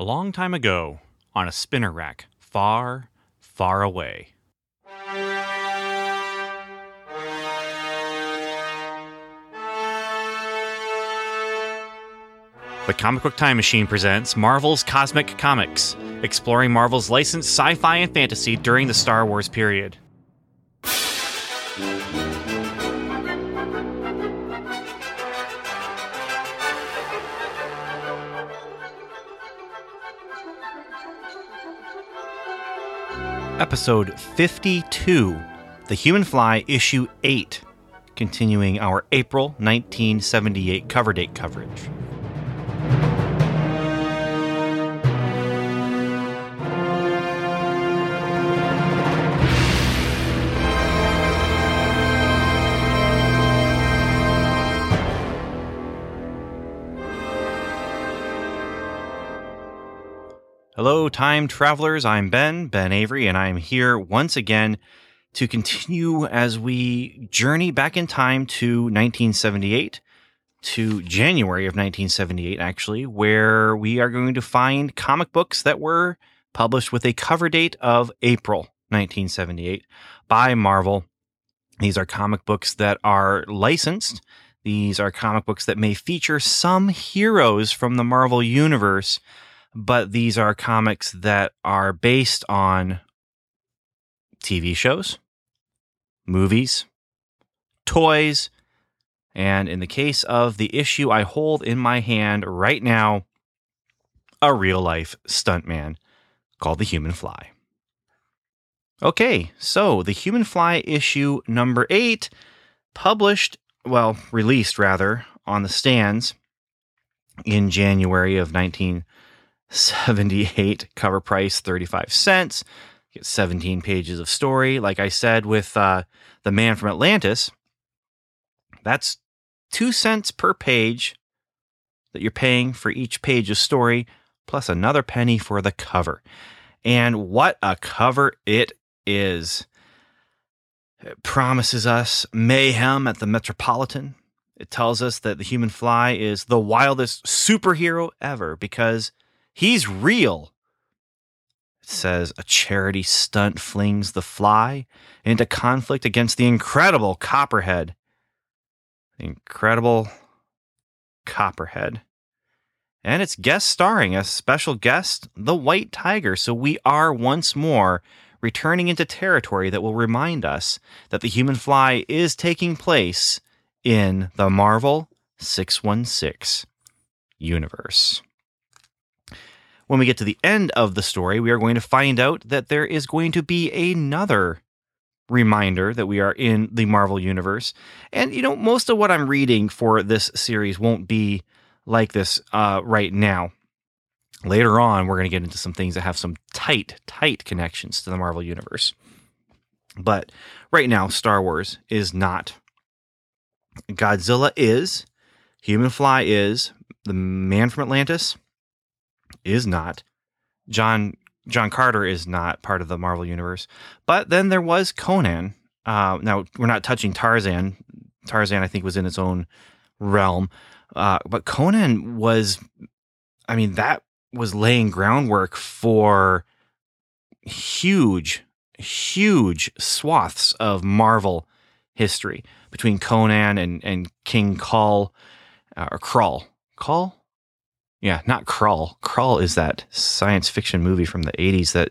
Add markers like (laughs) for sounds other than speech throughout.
A long time ago, on a spinner rack, far, far away. The Comic Book Time Machine presents Marvel's Cosmic Comics, exploring Marvel's licensed sci fi and fantasy during the Star Wars period. Episode 52 The Human Fly, Issue 8, continuing our April 1978 cover date coverage. Hello, time travelers. I'm Ben, Ben Avery, and I'm here once again to continue as we journey back in time to 1978, to January of 1978, actually, where we are going to find comic books that were published with a cover date of April 1978 by Marvel. These are comic books that are licensed. These are comic books that may feature some heroes from the Marvel Universe but these are comics that are based on TV shows, movies, toys, and in the case of the issue I hold in my hand right now, a real life stuntman called the Human Fly. Okay, so the Human Fly issue number eight, published, well, released rather, on the stands in January of 19- 78 cover price 35 cents. Get 17 pages of story. Like i said with uh, the man from atlantis that's two cents per page that you're paying for each page of story plus another penny for the cover. And what a cover it is. It promises us mayhem at the metropolitan. It tells us that the human fly is the wildest superhero ever because He's real. It says a charity stunt flings the fly into conflict against the incredible Copperhead. Incredible Copperhead. And it's guest starring a special guest, the White Tiger. So we are once more returning into territory that will remind us that the human fly is taking place in the Marvel 616 universe. When we get to the end of the story, we are going to find out that there is going to be another reminder that we are in the Marvel Universe. And, you know, most of what I'm reading for this series won't be like this uh, right now. Later on, we're going to get into some things that have some tight, tight connections to the Marvel Universe. But right now, Star Wars is not. Godzilla is. Human Fly is. The Man from Atlantis is not. John John Carter is not part of the Marvel universe. But then there was Conan. Uh, now we're not touching Tarzan. Tarzan, I think, was in its own realm. Uh, but Conan was, I mean, that was laying groundwork for huge, huge swaths of Marvel history between Conan and and King Kull uh, or Krull. Kull? Yeah, not Krull. Krull is that science fiction movie from the 80s that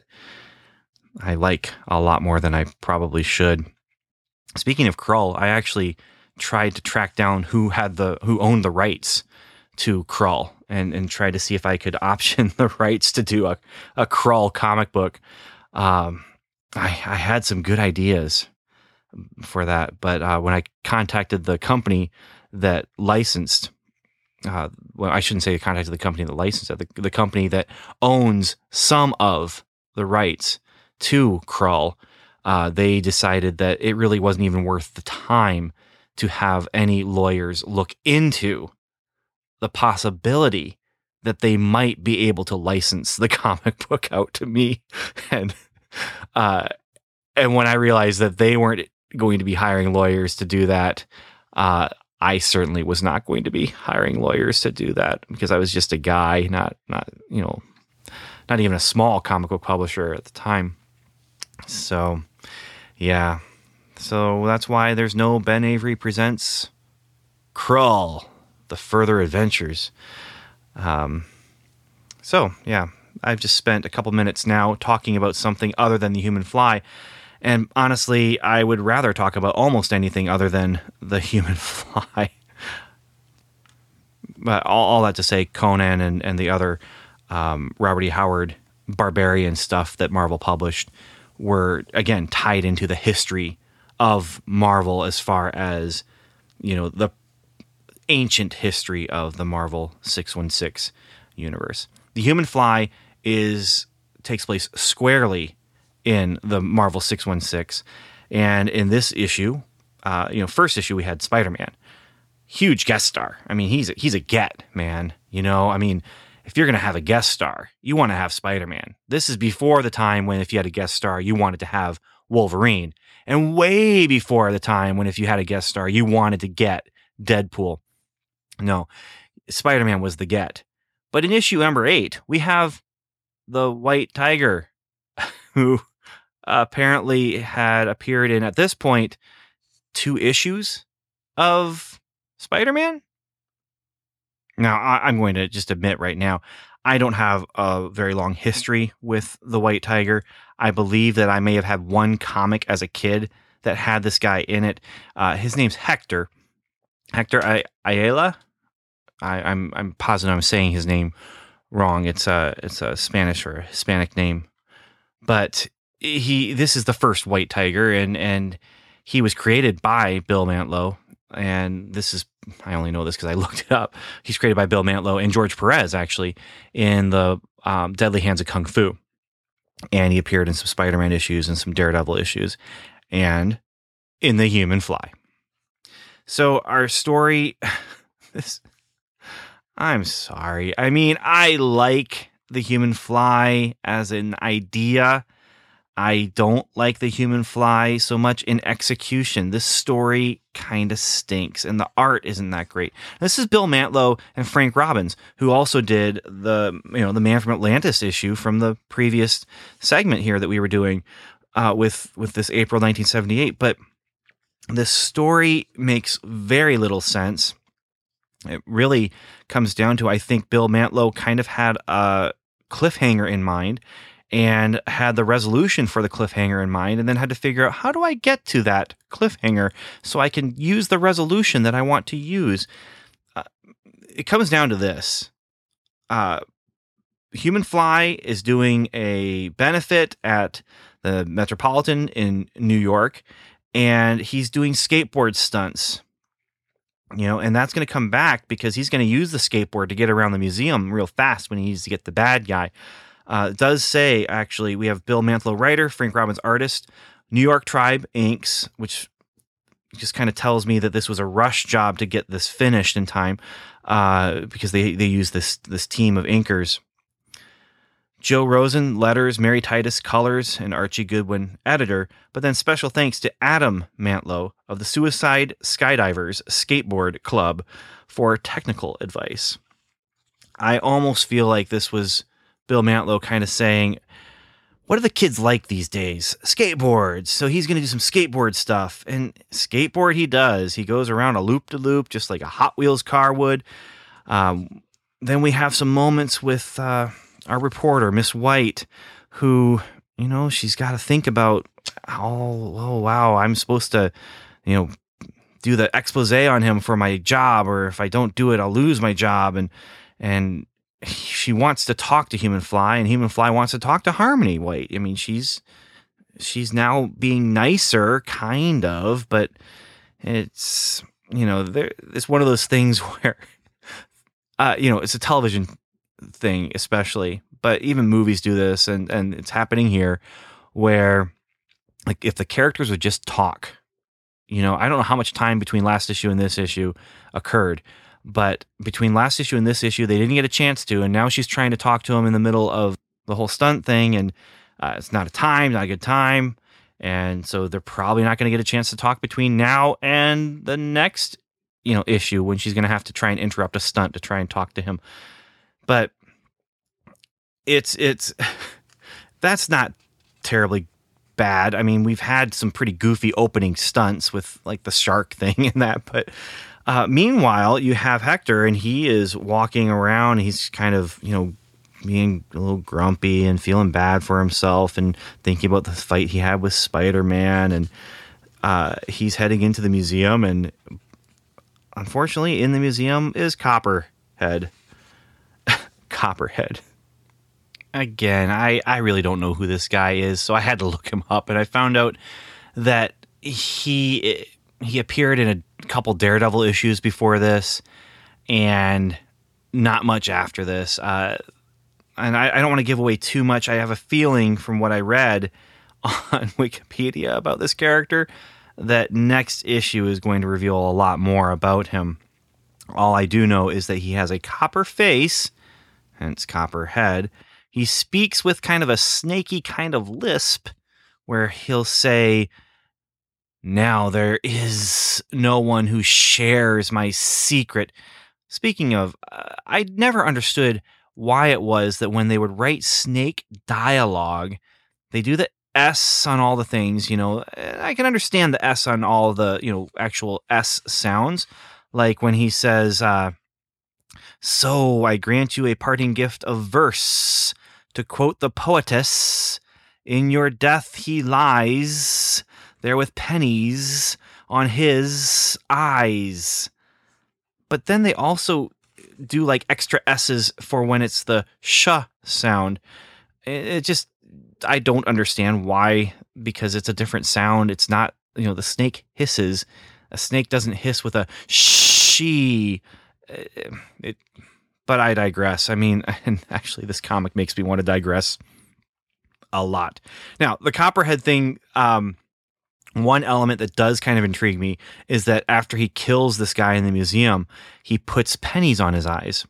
I like a lot more than I probably should. Speaking of Krull, I actually tried to track down who had the who owned the rights to Krull and and tried to see if I could (laughs) option the rights to do a a Krull comic book. Um, I I had some good ideas for that, but uh, when I contacted the company that licensed uh, well, I shouldn't say the contact of the company that licensed it, the, the company that owns some of the rights to Krull, uh, they decided that it really wasn't even worth the time to have any lawyers look into the possibility that they might be able to license the (laughs) comic book out to me. (laughs) And uh, and when I realized that they weren't going to be hiring lawyers to do that, uh, I certainly was not going to be hiring lawyers to do that because I was just a guy, not not you know not even a small comic book publisher at the time. So, yeah. So that's why there's no Ben Avery Presents Krull, The Further Adventures. Um, so, yeah, I've just spent a couple minutes now talking about something other than the human fly. And honestly, I would rather talk about almost anything other than the human (laughs) fly. but all, all, that to say, Conan and, and the other um, Robert E. Howard barbarian stuff that Marvel published were, again, tied into the history of Marvel as far as, you know, the ancient history of the Marvel 616 universe. The Human Fly is takes place squarely in the Marvel 616. And in this issue, uh, you know, first issue we had Spider-Man. Huge guest star. I mean, he's a, he's a get, man. You know, I mean, if you're going to have a guest star, you want to have Spider-Man. This is before the time when if you had a guest star, you wanted to have Wolverine. And way before the time when if you had a guest star, you wanted to get Deadpool. No, Spider-Man was the get. But in issue number 8, we have the White Tiger (laughs) who apparently had appeared in, at this point, two issues of Spider Man. Now, I, am going to just admit right now, I don't have a very long history with the White Tiger. I believe that I may have had one comic as a kid that had this guy in it. Uh, his name's Hector. Hector I- Ayala. I, I'm I'm positive I'm saying his name wrong. It's a it's a Spanish or a Hispanic name but he this is the first white tiger and and he was created by Bill Mantlo and this is I only know this because I (laughs) looked it up. He's created by Bill Mantlo and George Perez actually in the um, Deadly Hands of Kung Fu, and he appeared in some Spider-Man issues and some Daredevil issues, and in the Human Fly. So our story, (sighs) this, I'm sorry. I mean, I like the human fly as an idea. I don't like the human fly so much in execution. This story kind of stinks, and the art isn't that great. This is Bill Mantlo and Frank Robbins, who also did the you know the Man from Atlantis issue from the previous segment here that we were doing uh, with with this April 1978. But this story makes very little sense. It really comes down to I think Bill Mantlo kind of had a cliffhanger in mind and had the resolution for the cliffhanger in mind and then had to figure out how do I get to that cliffhanger so I can use the resolution that I want to use. Uh, it comes down to this. Uh, Human Fly is doing a benefit at the Metropolitan in New York, and he's doing skateboard stunts you know, and that's going to come back because he's going to use the skateboard to get around the museum real fast when he needs to get the bad guy. Uh, does say actually we have Bill Mantlo writer, Frank Robbins artist, New York Tribe inks, which just kind of tells me that this was a rush job to get this finished in time uh, because they they use this this team of inkers. Joe Rosen, letters, Mary Titus, colors, and Archie Goodwin, editor. But then special thanks to Adam Mantlo of the Suicide Skydivers Skateboard Club for technical advice. I almost feel like this was Bill Mantlo kind of saying, What are the kids like these days? Skateboards. So he's going to do some skateboard stuff. And skateboard he does. He goes around a loop to loop, just like a Hot Wheels car would. Um, then we have some moments with. Uh, our reporter, Miss White, who, you know, she's got to think about, oh, oh, wow, I'm supposed to, you know, do the expose on him for my job, or if I don't do it, I'll lose my job. And, and she wants to talk to Human Fly, and Human Fly wants to talk to Harmony White. I mean, she's, she's now being nicer, kind of, but it's, you know, there, it's one of those things (laughs) where, uh, you know, it's a television thing, especially, but even movies do this, and and it's happening here, where like if the characters would just talk, you know, I don't know how much time between last issue and this issue occurred, but between last issue and this issue, they didn't get a chance to, and now she's trying to talk to him in the middle of the whole stunt thing, and uh, it's not a time, not a good time. And so they're probably not going to get a chance to talk between now and the next, you know, issue when she's going to have to try and interrupt a stunt to try and talk to him. But it's it's (sighs) that's not terribly bad. I mean, we've had some pretty goofy opening stunts with like the shark (laughs) thing and that, but uh, meanwhile, you have Hector, and he is walking around. He's kind of, you know, being a little grumpy and feeling bad for himself and thinking about the fight he had with Spider Man. And uh, he's heading into the museum, and unfortunately, in the museum is Copperhead. (laughs) Copperhead. Again, I, I really don't know who this guy is, so I had to look him up, and I found out that he he appeared in a couple Daredevil issues before this, and not much after this. Uh, and I, I don't want to give away too much. I have a feeling from what I read (laughs) on Wikipedia about this character that next issue is going to reveal a lot more about him. All I do know is that he has a copper face, hence copper head. He speaks with kind of a snaky kind of lisp where he'll say, Now there is no one who shares my secret. Speaking of, uh, I never understood why it was that when they would write snake dialogue, they do the S on all the things, you know. I can understand the S on all the, you know, actual S sounds. Like when he says, uh, So I grant you a parting gift of verse. To quote the poetess, In your death he lies, there with pennies on his eyes. But then they also do like extra S's for when it's the sh sound. It, just, I don't understand why, because it's a different sound. It's not, you know, the snake hisses. A snake doesn't hiss with a she. It, but I digress. I mean, (laughs) and actually, this comic makes me want to digress a lot. Now, the Copperhead thing, um, one element that does kind of intrigue me is that after he kills this guy in the museum, he puts pennies on his eyes.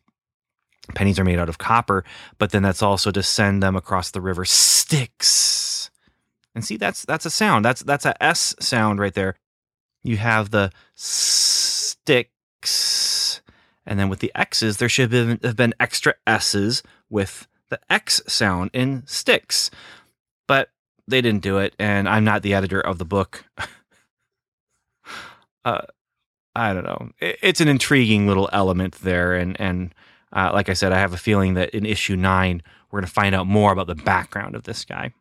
Pennies are made out of copper, but then that's also to send them across the river Styx. And see, that's that's a sound. That's that's a S sound right there. You have the sticks, and then with the X's, there should have been extra S's with the X sound in sticks. But they didn't do it, and I'm not the editor of the book. (laughs) uh, I don't know. It, it's an intriguing little element there, and and uh, like I said, I have a feeling that in issue nine we're going to find out more about the background of this guy.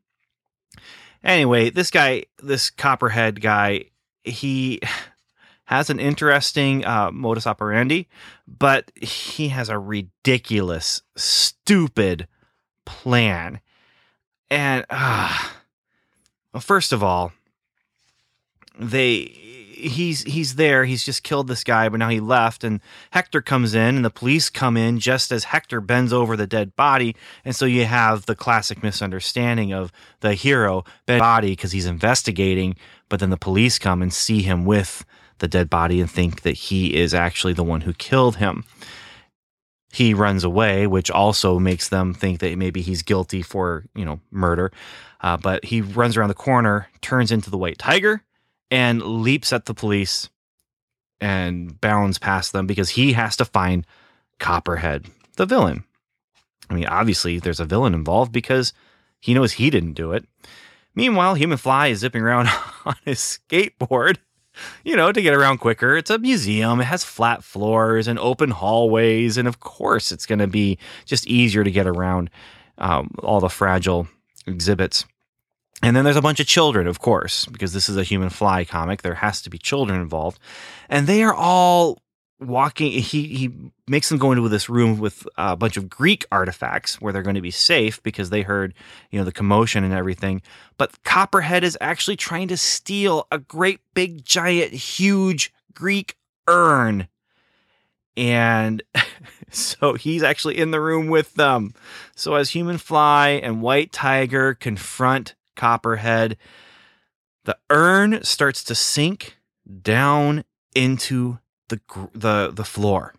Anyway, this guy, this Copperhead guy, he (sighs) has an interesting uh, modus operandi, but he has a ridiculous, stupid plan, and. Uh, well, first of all, they he's he's there. He's just killed this guy, but now he left, and Hector comes in, and the police come in just as Hector bends over the dead body, and so you have the classic misunderstanding of the hero dead body because he's investigating, but then the police come and see him with the dead body and think that he is actually the one who killed him. He runs away, which also makes them think that maybe he's guilty for you know murder. Uh, but he runs around the corner, turns into the white tiger, and leaps at the police and bounds past them because he has to find Copperhead, the villain. I mean, obviously, there's a villain involved because he knows he didn't do it. Meanwhile, Human Fly is zipping around (laughs) on his skateboard, you know, to get around quicker. It's a museum, it has flat floors and open hallways, and of course, it's going to be just easier to get around um, all the fragile exhibits. And then there's a bunch of children, of course, because this is a human fly comic. There has to be children involved. And they are all walking. He, he makes them go into this room with a bunch of Greek artifacts where they're going to be safe because they heard, you know, the commotion and everything. But Copperhead is actually trying to steal a great big, giant, huge Greek urn. And (laughs) So he's actually in the room with them. So as Human Fly and White Tiger confront Copperhead, the urn starts to sink down into the the the floor.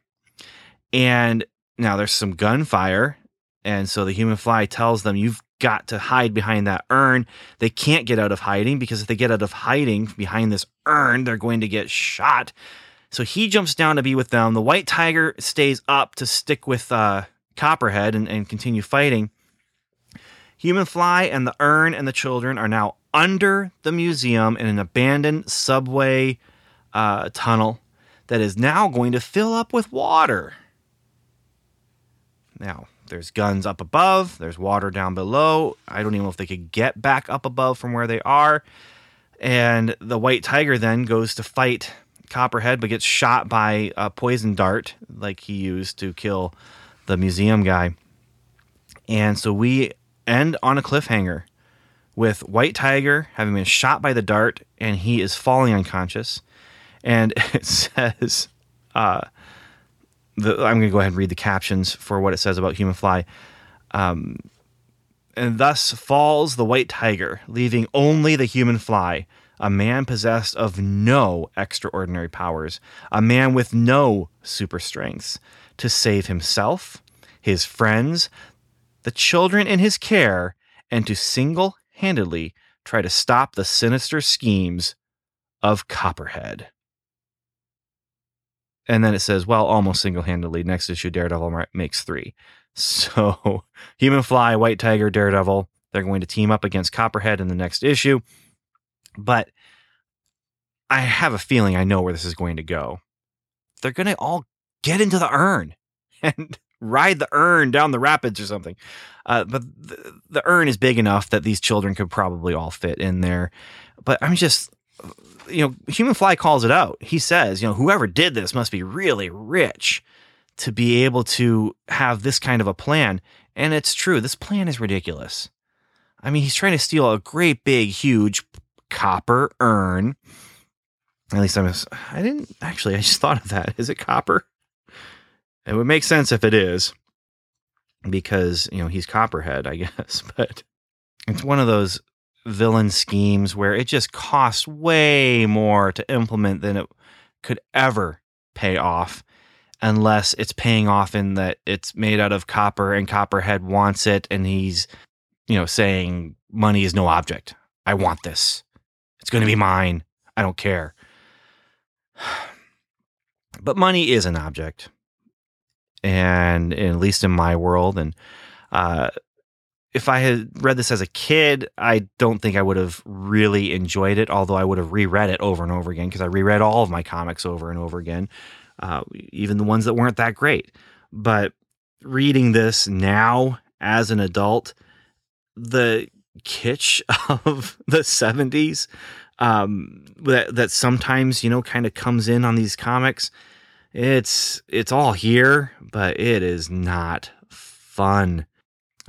And now there's some gunfire, and so the Human Fly tells them, "You've got to hide behind that urn. They can't get out of hiding because if they get out of hiding behind this urn, they're going to get shot." So he jumps down to be with them. The White Tiger stays up to stick with uh, Copperhead and, and continue fighting. Human Fly and the urn and the children are now under the museum in an abandoned subway uh, tunnel that is now going to fill up with water. Now, there's guns up above, there's water down below. I don't even know if they could get back up above from where they are. And the white tiger then goes to fight Copperhead, but gets shot by a poison dart like he used to kill the museum guy. And so we end on a cliffhanger with White Tiger having been shot by the dart and he is falling unconscious. And (laughs) it says, uh, the, I'm going to go ahead and read the captions for what it says about Human Fly. Um, and thus falls the White Tiger, leaving only the Human Fly, a man possessed of no extraordinary powers, a man with no super strengths, to save himself, his friends, the children in his care, and to single handedly try to stop the sinister schemes of Copperhead. And then it says, well, almost single handedly. Next issue, Daredevil makes three. (laughs) So, Human Fly, White Tiger, Daredevil, they're going to team up against Copperhead in the next issue. But I have a feeling I know where this is going to go. They're going to all get into the urn (laughs) and ride the urn down the rapids or something. Uh, but the, the urn is big enough that these children could probably all fit in there. But I'm just you know, Human Fly calls it out. He says, you know, whoever did this must be really rich to be able to have this kind of a plan. And it's true. This plan is ridiculous. I mean, he's trying to steal a great big, huge copper urn. At least I'm. I didn't actually. I just thought of that. Is it copper? It would make sense if it is, because you know he's Copperhead, I (laughs) guess. But it's one of those villain schemes where it just costs way more to implement than it could ever pay off unless it's paying off in that it's made out of copper and copperhead wants it and he's you know saying money is no object. I want this. It's going to be mine. I don't care. (sighs) But money is an object. And, at least in my world and uh, if I had read this as a kid, I don't think I would have really enjoyed it, although I would have reread it over and over again because I reread all of my comics over and over again, uh, even the ones that weren't that great. But reading this now as an adult, the kitsch (laughs) of the 70s um, that, that sometimes, you know, kind of comes in on these comics, it's it's all here, but it is not fun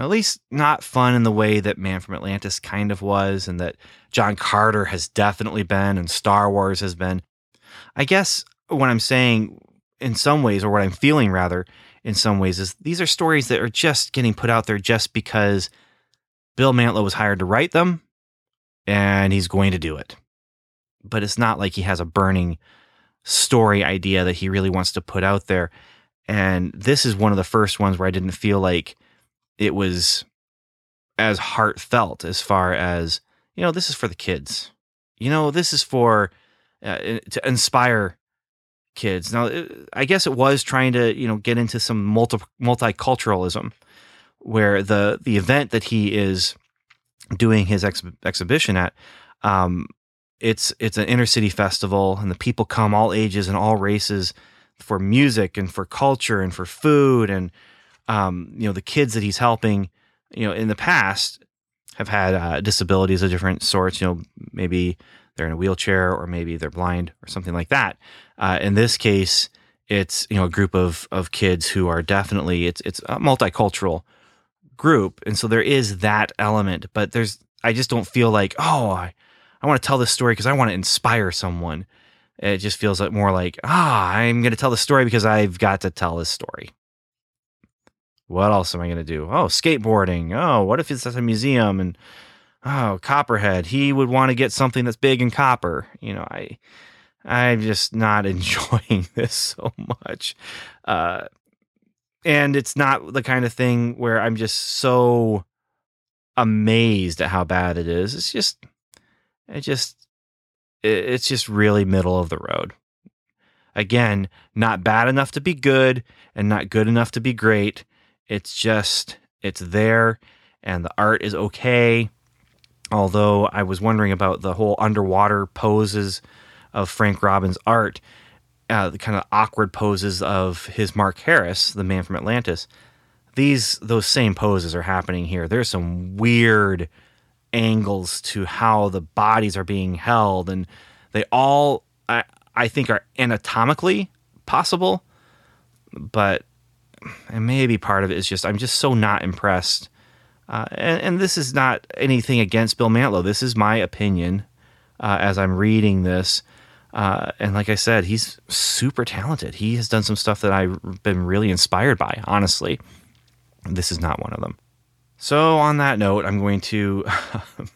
at least not fun in the way that Man from Atlantis kind of was, and that John Carter has definitely been, and Star Wars has been. I guess what I'm saying in some ways, or what I'm feeling rather, in some ways, is these are stories that are just getting put out there just because Bill Mantlo was hired to write them and he's going to do it. But it's not like he has a burning story idea that he really wants to put out there. And this is one of the first ones where I didn't feel like it was as heartfelt as far as you know this is for the kids. You know this is for uh, to inspire kids. Now i guess it was trying to you know get into some multi multiculturalism where the the event that he is doing his ex- exhibition at um it's it's an inner city festival and the people come all ages and all races for music and for culture and for food and um, you know, the kids that he's helping, you know, in the past have had uh, disabilities of different sorts. You know, maybe they're in a wheelchair or maybe they're blind or something like that. Uh, in this case, it's you know a group of of kids who are definitely it's it's a multicultural group, and so there is that element. But there's I just don't feel like oh I I want to tell this story because I want to inspire someone. It just feels like more like ah I'm going to tell the story because I've got to tell this story. What else am I going to do? Oh, skateboarding. Oh, what if it's at a museum and oh, Copperhead. He would want to get something that's big in copper. You know, I I'm just not (laughs) enjoying this so much. Uh and it's not the kind of thing where I'm just so amazed at how bad it is. It's just it just it's just really middle of the road. Again, not bad enough to be good and not good enough to be great. It's just, it's there. and the art is okay. Although I was wondering about the whole underwater poses of Frank Robbins' art, uh, the kind of awkward poses of his Mark Harris, the man from Atlantis. These those same poses are happening here. There's some weird angles to how the bodies are being held, and they all I, I think are anatomically possible, but and maybe part of it is just I'm just so not impressed. Uh, and, and, this is not anything against Bill Mantlo. This is my opinion uh, as I'm reading this. Uh, and like I said, he's super talented. He has done some stuff that I've been really inspired by, honestly. This is not one of them. So, on that note, I'm going to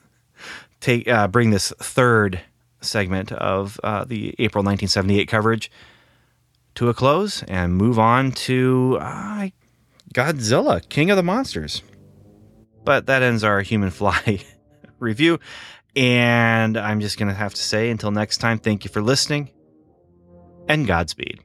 (laughs) take uh, bring this third segment of uh, the April 1978 coverage to a close and move on to uh, Godzilla, King of the Monsters. But that ends our Human Fly (laughs) review. And I'm just going to have to say until next time, thank you for listening and Godspeed.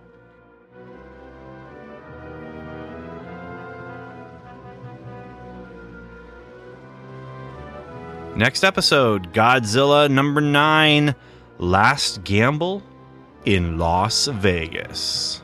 Next episode Godzilla number nine Last Gamble in Las Vegas.